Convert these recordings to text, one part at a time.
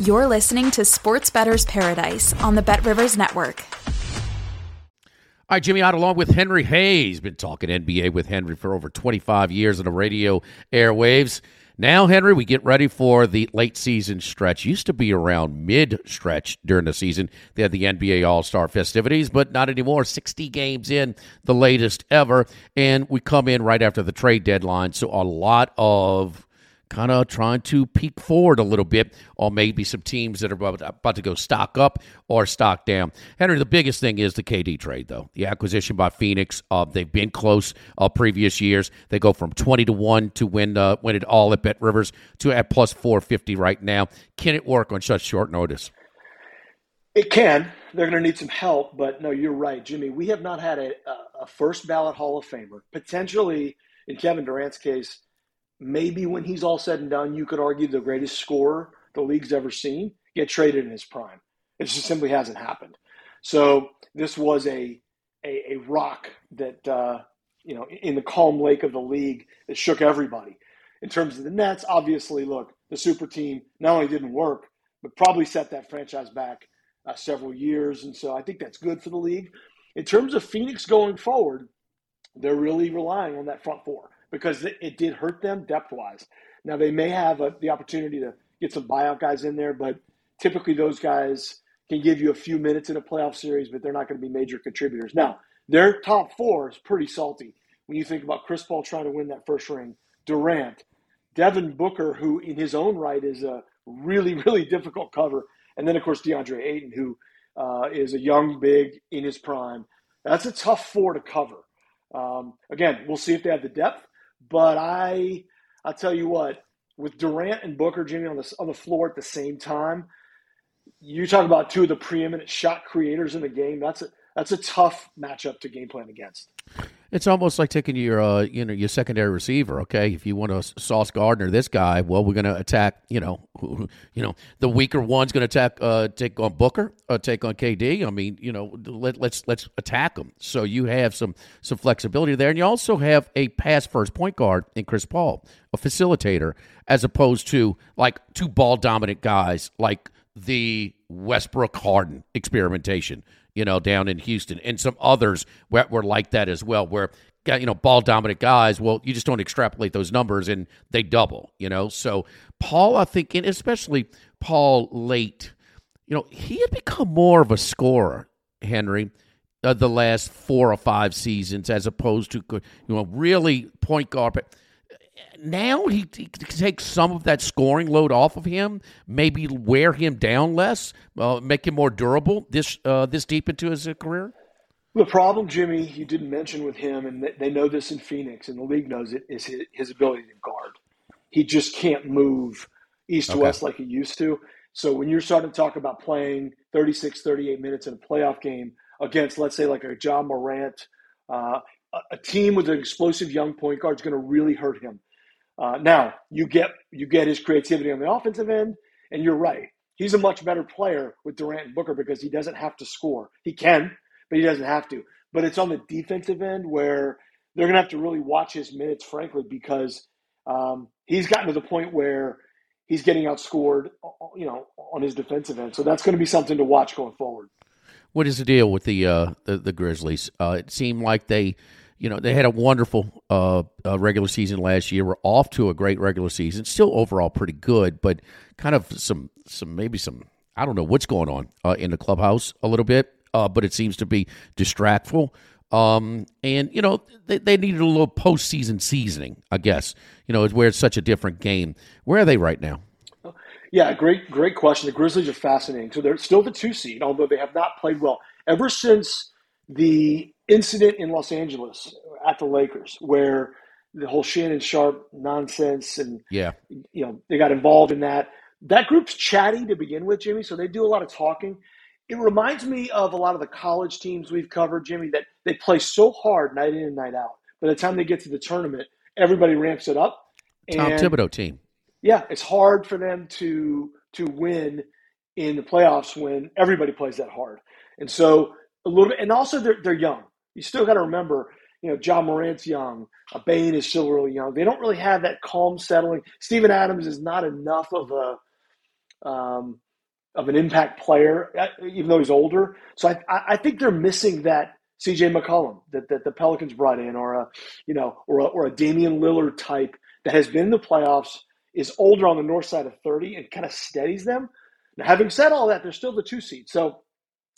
You're listening to Sports Bettor's Paradise on the Bet Rivers Network. All right, Jimmy Ott along with Henry Hays. Been talking NBA with Henry for over 25 years on the radio airwaves. Now, Henry, we get ready for the late season stretch. Used to be around mid stretch during the season. They had the NBA All Star festivities, but not anymore. 60 games in, the latest ever. And we come in right after the trade deadline. So a lot of kind of trying to peek forward a little bit or maybe some teams that are about, about to go stock up or stock down. Henry, the biggest thing is the KD trade, though. The acquisition by Phoenix. Uh, they've been close uh, previous years. They go from 20 to 1 to win, uh, win it all at Bet Rivers to at plus 450 right now. Can it work on such short notice? It can. They're going to need some help, but no, you're right, Jimmy. We have not had a, a first ballot Hall of Famer. Potentially, in Kevin Durant's case, maybe when he's all said and done, you could argue the greatest scorer the league's ever seen get traded in his prime. It just simply hasn't happened. So this was a a, a rock that uh, you know in the calm lake of the league that shook everybody. In terms of the Nets, obviously, look, the super team not only didn't work, but probably set that franchise back uh, several years, and so I think that's good for the league. In terms of Phoenix going forward, they're really relying on that front four because it, did hurt them depth wise. Now they may have a, the opportunity to get some buyout guys in there, but typically those guys can give you a few minutes in a playoff series, but they're not going to be major contributors. Now their top four is pretty salty when you think about Chris Paul trying to win that first ring, Durant, Devin Booker, who in his own right is a really really difficult cover, and then of course DeAndre Ayton, who uh, is a young big in his prime. That's a tough four to cover. Um, again, we'll see if they have the depth. But I, I'll tell you what, with Durant and Booker Jimmy on the on the floor at the same time, you talk about two of the preeminent shot creators in the game. That's a that's a tough matchup to game plan against. It's almost like taking your, uh, you know, your secondary receiver. Okay, if you want to Sauce Gardner, this guy, well, we're going to attack. You know, you know, the weaker one's going to attack, uh, take on Booker, uh, take on KD. I mean, you know, let, let's let's attack them. So you have some some flexibility there, and you also have a pass first point guard in Chris Paul, a facilitator, as opposed to like two ball dominant guys like the Westbrook Harden experimentation you know, down in Houston, and some others were, like that as well, where you know ball dominant guys. Well, you just don't extrapolate those numbers, and they double. You know, so Paul, I think, and especially Paul late, you know, he had become more of a scorer, Henry. Uh, the last four or five seasons, as opposed to you know really point guard. But now he, he takes some of that scoring load off of him, maybe wear him down less, uh, make him more durable this uh, this deep into his career? The problem, Jimmy, you didn't mention with him, and they know this in Phoenix, and the league knows it, is his, his ability to guard. He just can't move east to west like he used to. So when you're starting to talk about playing 36, 38 minutes in a playoff game against, let's say, like a Ja Morant, uh, a team with an explosive young point guard is going to really hurt him. Uh, now you get you get his creativity on the offensive end, and you're right. He's a much better player with Durant and Booker because he doesn't have to score. He can, but he doesn't have to. But it's on the defensive end where they're going to have to really watch his minutes, frankly, because um, he's gotten to the point where he's getting outscored, you know, on his defensive end. So that's going to be something to watch going forward. What is the deal with the uh, the, the Grizzlies? Uh, it seemed like they you know, they had a wonderful uh, uh, regular season last year. We're off to a great regular season. Still overall pretty good, but kind of some some maybe some I don't know what's going on uh, in the clubhouse a little bit. uh, but it seems to be distractful. Um, and you know they, they needed a little postseason seasoning, I guess. You know, where it's such a different game. Where are they right now? Yeah, great, great question. The Grizzlies are fascinating. So they're still the two seed, although they have not played well ever since the incident in Los Angeles at the Lakers, where the whole Shannon Sharpe nonsense and yeah, you know they got involved in that. That group's chatty to begin with, Jimmy. So they do a lot of talking. It reminds me of a lot of the college teams we've covered, Jimmy, that they play so hard night in and night out. By the time they get to the tournament, everybody ramps it up. Tom and, Thibodeau team. Yeah, it's hard for them to to win in the playoffs when everybody plays that hard. And so a little bit, and also they're they're young. You still got to remember, you know, Ja Morant's young. Bane is still really young. They don't really have that calm settling. Steven Adams is not enough of a um, of an impact player, uh, even though he's older. So I, I think they're missing that CJ McCollum that, that the Pelicans brought in, or a you know, or a, or a Damian Lillard type that has been in the playoffs, is older on the north side of thirty, and kind of steadies them. Now, having said all that, they're still the two seed. So,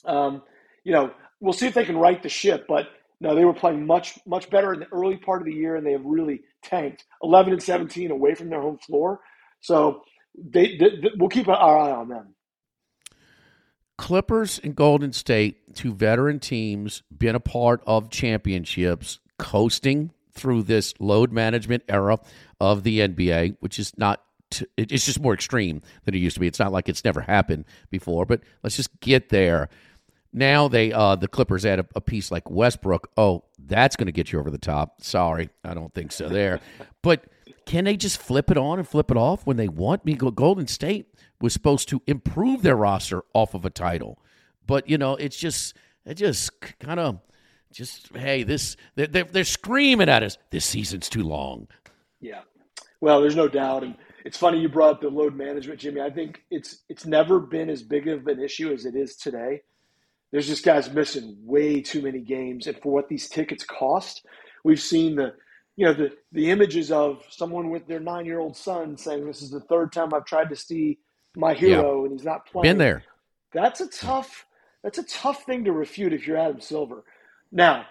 um, you know, we'll see if they can right the ship. But no, they were playing much much better in the early part of the year, and they have really tanked. Eleven and seventeen away from their home floor. So they, they, they we'll keep our eye on them. Clippers and Golden State, two veteran teams, been a part of championships, coasting through this load management era of the NBA, which is not it's just more extreme than it used to be. It's not like it's never happened before, but let's just get there. Now they uh the Clippers add a, a piece like Westbrook. Oh, that's going to get you over the top. Sorry, I don't think so there. but can they just flip it on and flip it off when they want? Me, Golden State was supposed to improve their roster off of a title, but you know it's just it just kind of just hey this they're, they're, they're screaming at us. This season's too long. Yeah, well, there's no doubt, and it's funny you brought up the load management, Jimmy. I think it's it's never been as big of an issue as it is today there's just guys missing way too many games, and for what these tickets cost, we've seen the you know the the images of someone with their nine year old son saying this is the third time I've tried to see my hero yeah. and he's not playing. Been there. That's a tough that's a tough thing to refute if you're Adam Silver. Now,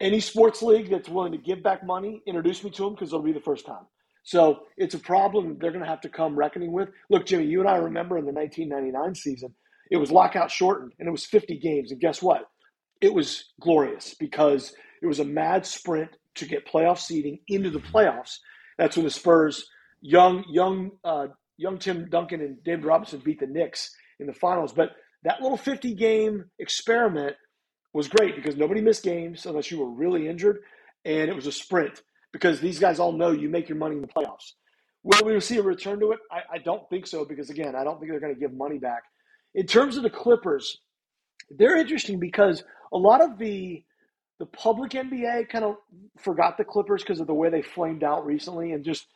any sports league that's willing to give back money, introduce me to them because it'll be the first time. So it's a problem they're going to have to come reckoning with. Look, Jimmy, you and I remember in the 1999 season it was lockout shortened and it was 50 games. And guess what? It was glorious because it was a mad sprint to get playoff seeding into the playoffs. That's when the Spurs, young, young, uh, young Tim Duncan and David Robinson beat the Knicks in the finals. But that little 50 game experiment was great because nobody missed games unless you were really injured. And it was a sprint because these guys all know you make your money in the playoffs. Will we see a return to it? I, I don't think so because, again, I don't think they're going to give money back. In terms of the Clippers, they're interesting because a lot of the the public NBA kind of forgot the Clippers because of the way they flamed out recently, and just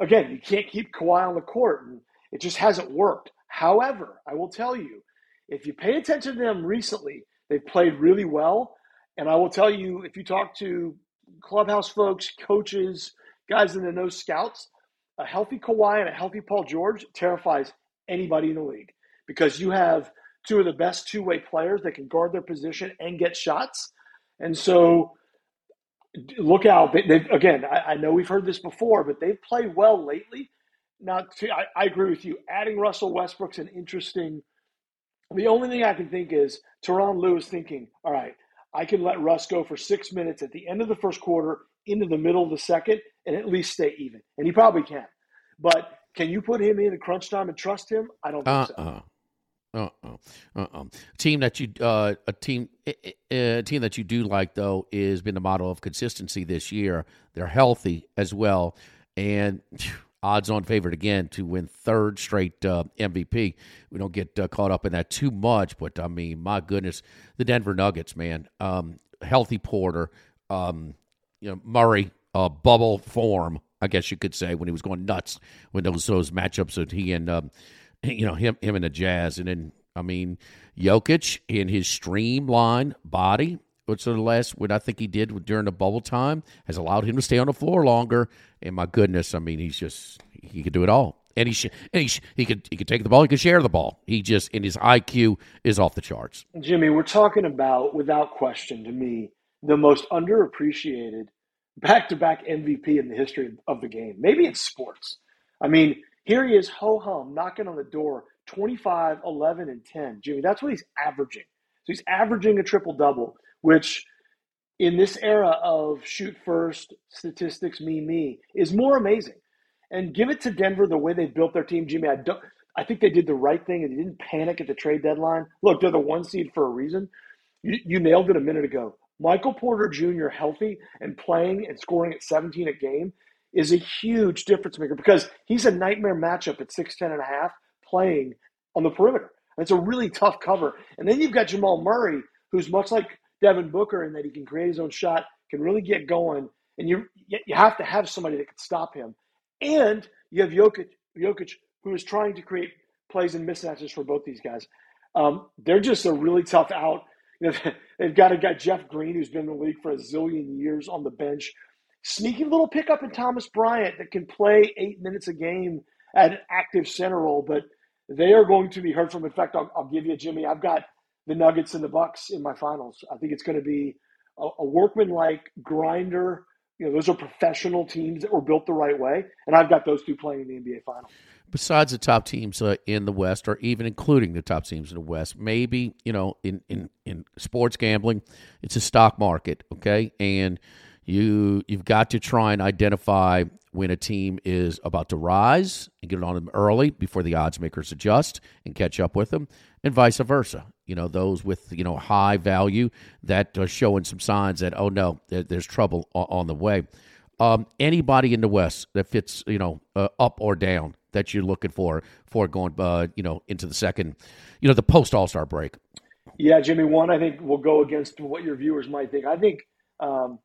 again, you can't keep Kawhi on the court, and it just hasn't worked. However, I will tell you, if you pay attention to them recently, they've played really well, and I will tell you, if you talk to clubhouse folks, coaches, guys in the know scouts, a healthy Kawhi and a healthy Paul George terrifies anybody in the league because you have two of the best two way players that can guard their position and get shots. And so look out. They, again, I, I, know we've heard this before, but they've played well lately. Now, to, I, I agree with you. Adding Russell Westbrook's an interesting. The only thing I can think is Tyronn Lue thinking, all right, I can let Russ go for six minutes at the end of the first quarter into the middle of the second and at least stay even. And he probably can. But can you put him in at crunch time and trust him? I don't think uh-uh. so. Uh uh uh. Team that you uh a team a team that you do like though is been the model of consistency this year. They're healthy as well, and odds on favorite again to win third straight uh, MVP. We don't get uh, caught up in that too much, but I mean, my goodness, the Denver Nuggets, man, um, healthy Porter, um, you know Murray, uh, bubble form, I guess you could say, when he was going nuts when those those matchups that he and um, you know him him and the Jazz, and then I mean Jokic in his streamlined body, which the last what I think he did during the bubble time has allowed him to stay on the floor longer. And my goodness, I mean he's just he could do it all. and he sh- and he sh- he could he could take the ball, he could share the ball. He just and his IQ is off the charts. Jimmy, we're talking about without question to me the most underappreciated back-to-back MVP in the history of the game. Maybe in sports. I mean, here he is, ho hum, knocking on the door, 25, 11, and 10. Jimmy, that's what he's averaging. So he's averaging a triple double, which in this era of shoot first, statistics, me, me, is more amazing. And give it to Denver the way they built their team, Jimmy. I don't. I think they did the right thing and they didn't panic at the trade deadline. Look, they're the one seed for a reason. You, you nailed it a minute ago. Michael Porter Jr. healthy and playing and scoring at 17 a game is a huge difference maker because he's a nightmare matchup at 6'10 and a half playing on the perimeter. It's a really tough cover. And then you've got Jamal Murray, who's much like Devin Booker in that he can create his own shot, can really get going, and you you have to have somebody that can stop him. And you have Jokic, Jokic who is trying to create plays and mismatches for both these guys. Um, they're just a really tough out. You know, they've got a guy Jeff Green who's been in the league for a zillion years on the bench. Sneaky little pickup in Thomas Bryant that can play eight minutes a game at an active center role, but they are going to be heard from. In fact, I'll, I'll give you Jimmy. I've got the Nuggets and the Bucks in my finals. I think it's going to be a, a workman-like grinder. You know, those are professional teams that were built the right way, and I've got those two playing in the NBA final. Besides the top teams uh, in the West, or even including the top teams in the West, maybe you know, in in in sports gambling, it's a stock market, okay, and you you've got to try and identify when a team is about to rise and get it on them early before the odds makers adjust and catch up with them, and vice versa. You know, those with you know high value that are showing some signs that oh no, there, there's trouble on, on the way. Um, anybody in the West that fits, you know, uh, up or down that you're looking for for going, uh, you know, into the second, you know, the post All Star break. Yeah, Jimmy. One, I think will go against what your viewers might think. I think, um,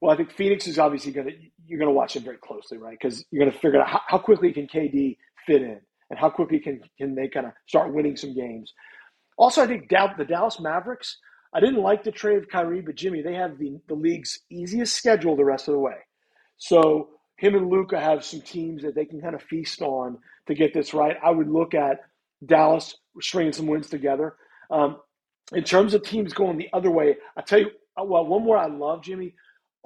well, I think Phoenix is obviously going to you're going to watch it very closely, right? Because you're going to figure out how, how quickly can KD fit in and how quickly can can they kind of start winning some games. Also, I think the Dallas Mavericks. I didn't like the trade of Kyrie, but Jimmy, they have the, the league's easiest schedule the rest of the way. So him and Luka have some teams that they can kind of feast on to get this right. I would look at Dallas stringing some wins together. Um, in terms of teams going the other way, I tell you, uh, well, one more I love, Jimmy.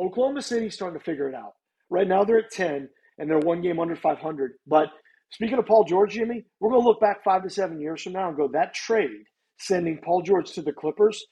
Oklahoma City's starting to figure it out. Right now they're at 10 and they're one game under 500. But speaking of Paul George, Jimmy, we're going to look back five to seven years from now and go, that trade sending Paul George to the Clippers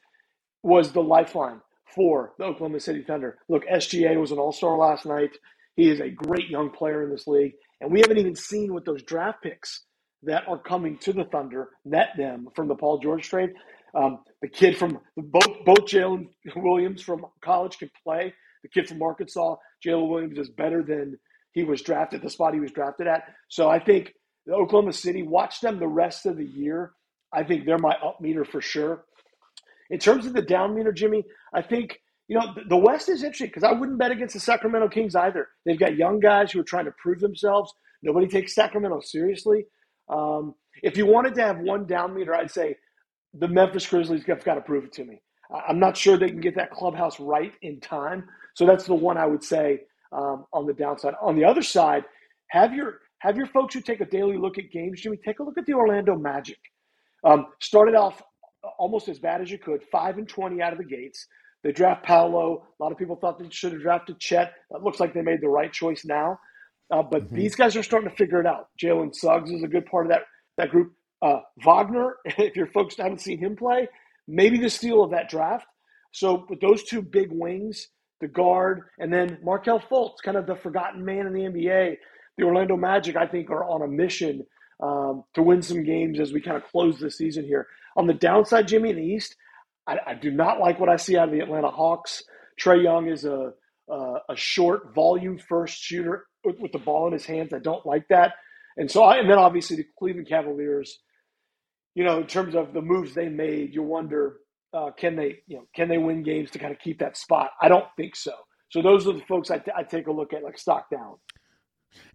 was the lifeline for the Oklahoma City Thunder. Look, SGA was an all star last night. He is a great young player in this league. And we haven't even seen what those draft picks that are coming to the Thunder net them from the Paul George trade. Um, the kid from both both Jalen Williams from college can play. The kid from Arkansas, Jalen Williams, is better than he was drafted, the spot he was drafted at. So I think the Oklahoma City, watch them the rest of the year. I think they're my up meter for sure. In terms of the down meter, Jimmy, I think you know the West is interesting because I wouldn't bet against the Sacramento Kings either. They've got young guys who are trying to prove themselves. Nobody takes Sacramento seriously. Um, if you wanted to have one down meter, I'd say the Memphis Grizzlies have got to prove it to me. I'm not sure they can get that clubhouse right in time. So that's the one I would say um, on the downside. On the other side, have your have your folks who take a daily look at games, Jimmy, take a look at the Orlando Magic. Um, started off almost as bad as you could, five and twenty out of the gates. They draft Paolo. A lot of people thought they should have drafted Chet. That looks like they made the right choice now. Uh, but mm-hmm. these guys are starting to figure it out. Jalen Suggs is a good part of that that group. Uh, Wagner, if your folks haven't seen him play, maybe the steal of that draft. So with those two big wings, the guard, and then Markelle Fultz, kind of the forgotten man in the NBA. The Orlando Magic, I think, are on a mission um, to win some games as we kind of close the season here. On the downside, Jimmy, in the East, I, I do not like what I see out of the Atlanta Hawks. Trae Young is a, a, a short, volume first shooter with, with, the ball in his hands. I don't like that. And so, I, and then obviously the Cleveland Cavaliers, you know, in terms of the moves they made, you wonder uh, can they, you know, can they win games to kind of keep that spot? I don't think so. So those are the folks I, t- I take a look at, like stock down.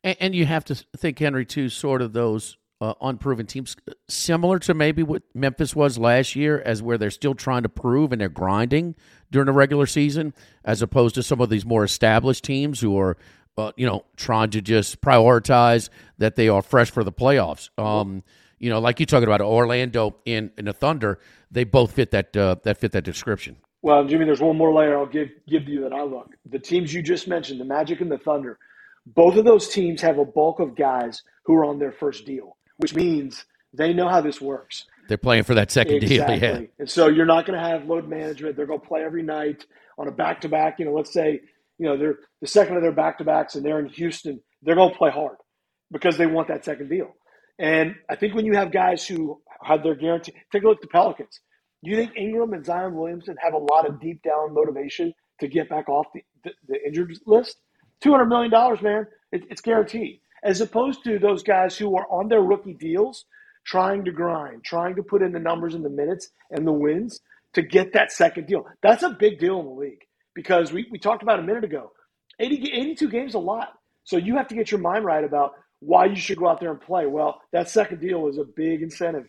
And, and you have to think, Henry, too, sort of those uh, unproven teams, similar to maybe what Memphis was last year, as where they're still trying to prove and they're grinding during the regular season, as opposed to some of these more established teams who are uh, you know, trying to just prioritize that they are fresh for the playoffs. Um, you know, like you're talking about Orlando and, and the Thunder, they both fit that uh, that fit that description. Well, Jimmy, there's one more layer I'll give give you that I look. The teams you just mentioned, the Magic and the Thunder, both of those teams have a bulk of guys who are on their first deal, which means they know how this works. They're playing for that second exactly. deal, yeah. And so you're not going to have load management. They're going to play every night on a back to back. You know, let's say you know they're the second of their back to backs and they're in Houston. They're going to play hard because they want that second deal. And I think when you have guys who have their guarantee, take a look at the Pelicans. Do you think Ingram and Zion Williamson have a lot of deep down motivation to get back off the, the, the injured list? $200 million, man. It, it's guaranteed. As opposed to those guys who are on their rookie deals trying to grind, trying to put in the numbers and the minutes and the wins to get that second deal. That's a big deal in the league because we, we talked about a minute ago 80, 82 games a lot. So you have to get your mind right about why you should go out there and play. Well, that second deal is a big incentive.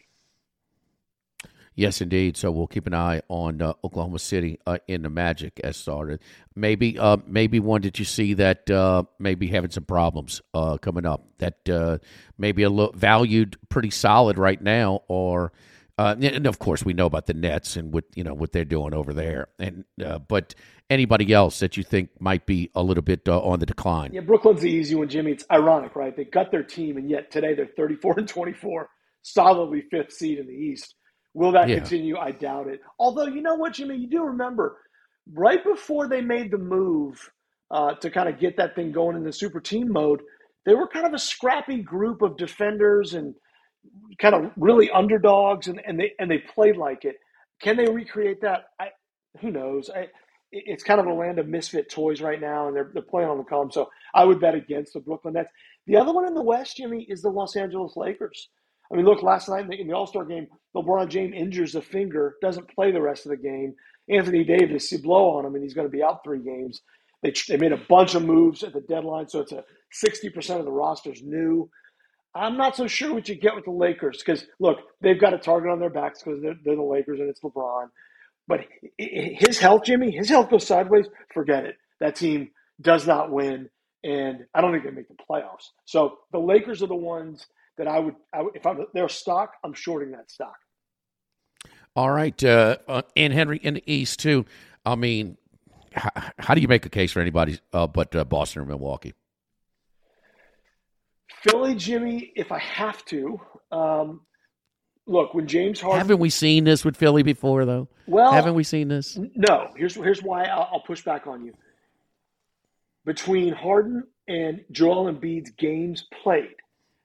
Yes, indeed. So we'll keep an eye on uh, Oklahoma City uh, in the Magic as started. Maybe, uh, maybe one did you see that uh, maybe having some problems uh, coming up that uh, maybe a little valued pretty solid right now, or Uh, and of course we know about the Nets and what you know what they're doing over there, and uh, but anybody else that you think might be a little bit uh, on the decline? Yeah, Brooklyn's the easy one, Jimmy. It's ironic, right? They got their team, and yet today they're thirty-four and twenty-four, solidly fifth seed in the East. Will that yeah. continue? I doubt it. Although, you know what, Jimmy, you do remember right before they made the move uh, to kind of get that thing going in the super team mode, they were kind of a scrappy group of defenders and kind of really underdogs, and, and they and they played like it. Can they recreate that? I, who knows? I, it's kind of a land of misfit toys right now, and they're, they're playing on the column. So I would bet against the Brooklyn Nets. The other one in the West, Jimmy, is the Los Angeles Lakers. I mean, look, last night in the, the All Star game, LeBron James injures a finger, doesn't play the rest of the game. Anthony Davis, you blow on him, and he's going to be out three games. They, they made a bunch of moves at the deadline, so it's a 60% of the roster's new. I'm not so sure what you get with the Lakers because, look, they've got a target on their backs because they're, they're the Lakers and it's LeBron. But his health, Jimmy, his health goes sideways, forget it. That team does not win, and I don't think they make the playoffs. So the Lakers are the ones – that I would, I if I'm their stock, I'm shorting that stock. All right, uh, uh, and Henry in the East too. I mean, how, how do you make a case for anybody uh, but uh, Boston or Milwaukee? Philly, Jimmy. If I have to, um, look when James Harden. Haven't we seen this with Philly before, though? Well, haven't we seen this? No. Here's here's why I'll, I'll push back on you. Between Harden and Joel Embiid's games played,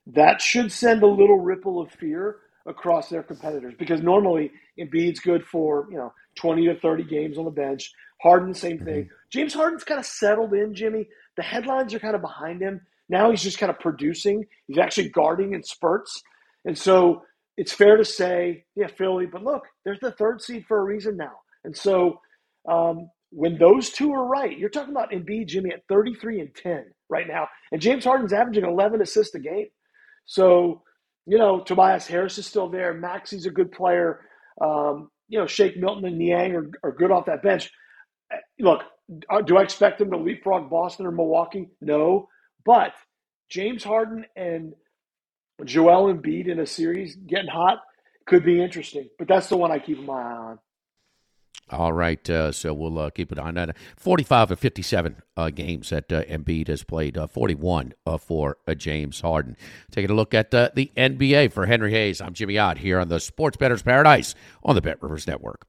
that should send a little ripple of fear across their competitors because normally Embiid's good for, you know, 20 to 30 games on the bench. Harden, same thing. Mm-hmm. James Harden's kind of settled in, Jimmy. The headlines are kind of behind him. Now he's just kind of producing. He's actually guarding in spurts. And so it's fair to say, yeah, Philly, but look, there's the third seed for a reason now. And so um, when those two are right, you're talking about Embiid, Jimmy, at 33 and 10 right now. And James Harden's averaging 11 assists a game. So, you know, Tobias Harris is still there. Maxey's a good player. Um, you know, Shake Milton and Niang are, are good off that bench. Uh, look, uh, do I expect them to leapfrog Boston or Milwaukee? No. But James Harden and Joel Embiid in a series getting hot could be interesting. But that's the one I keep my eye on. All right, uh, so we'll uh, keep it on that. 45 of 57 uh, games that uh, Embiid has played, uh, 41 uh, for James Harden. Taking a look at the NBA for Henry Hays. I'm Jimmy Ott here on the Sports Bettor's Paradise on the Bet Rivers Network.